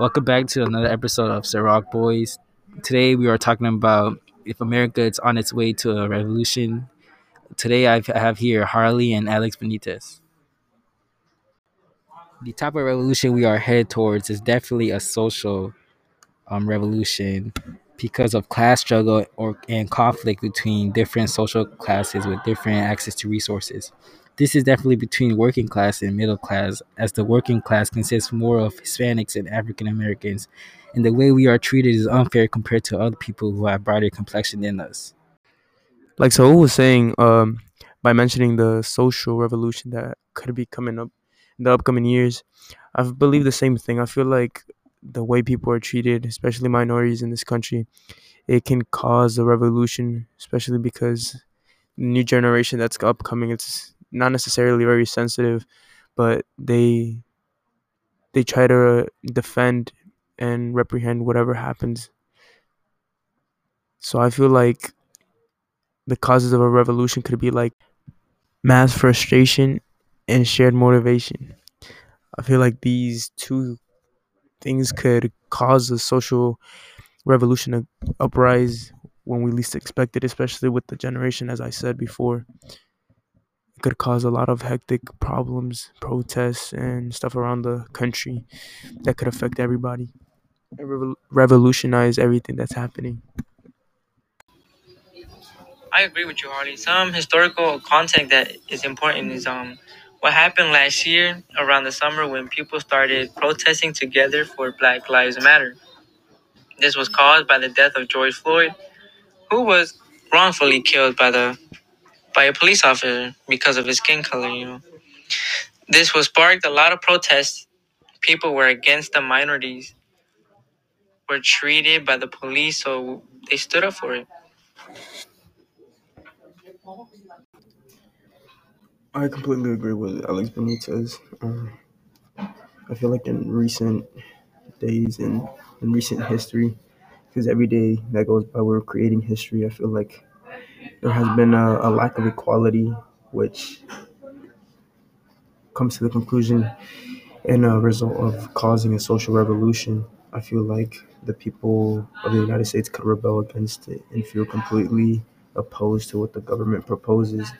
Welcome back to another episode of Ciroc Boyz. Today we are talking about if America is on its way to a revolution. Today I have here Harley and Alex Benitez. The type of revolution we are headed towards is definitely a social um, revolution because of class struggle or and conflict between different social classes with different access to resources. This is definitely between working class and middle class, as the working class consists more of Hispanics and African Americans, and the way we are treated is unfair compared to other people who have brighter complexion than us. like Saul was saying, um, by mentioning the social revolution that could be coming up in the upcoming years, I believe the same thing. I feel like the way people are treated, especially minorities in this country, it can cause a revolution, especially because new generation that's upcoming, it's not necessarily very sensitive, but they they try to defend and reprehend whatever happens. So I feel like the causes of a revolution could be like mass frustration and shared motivation. I feel like these two things could cause a social revolution to uprise when we least expect it, especially with the generation, as I said before. It could cause a lot of hectic problems, protests, and stuff around the country that could affect everybody and revol- revolutionize everything that's happening. I agree with you, Harley. Some historical context that is important is um what happened last year around the summer when people started protesting together for Black Lives Matter. This was caused by the death of George Floyd, who was wrongfully killed by the by a police officer because of his skin color. You know, this was sparked a lot of protests. People were against the minorities, were treated by the police, so they stood up for it. I completely agree with Alex Benitez. Um, I feel like in recent days and in recent history, because every day that goes by, we're creating history. I feel like there has been a, a lack of equality, which comes to the conclusion and a result of causing a social revolution. I feel like the people of the United States could rebel against it and feel completely opposed to what the government proposes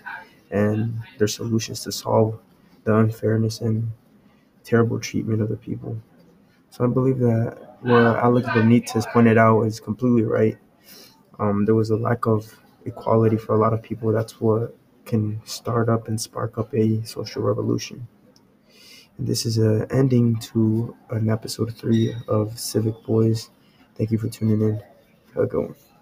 and their solutions to solve the unfairness and terrible treatment of the people. So I believe that what Alex Benitez pointed out is completely right. Um, there was a lack of equality for a lot of people. That's what can start up and spark up a social revolution. And this is a ending to an episode three of Ciroc Boyz. Thank you for tuning in. Have a good one.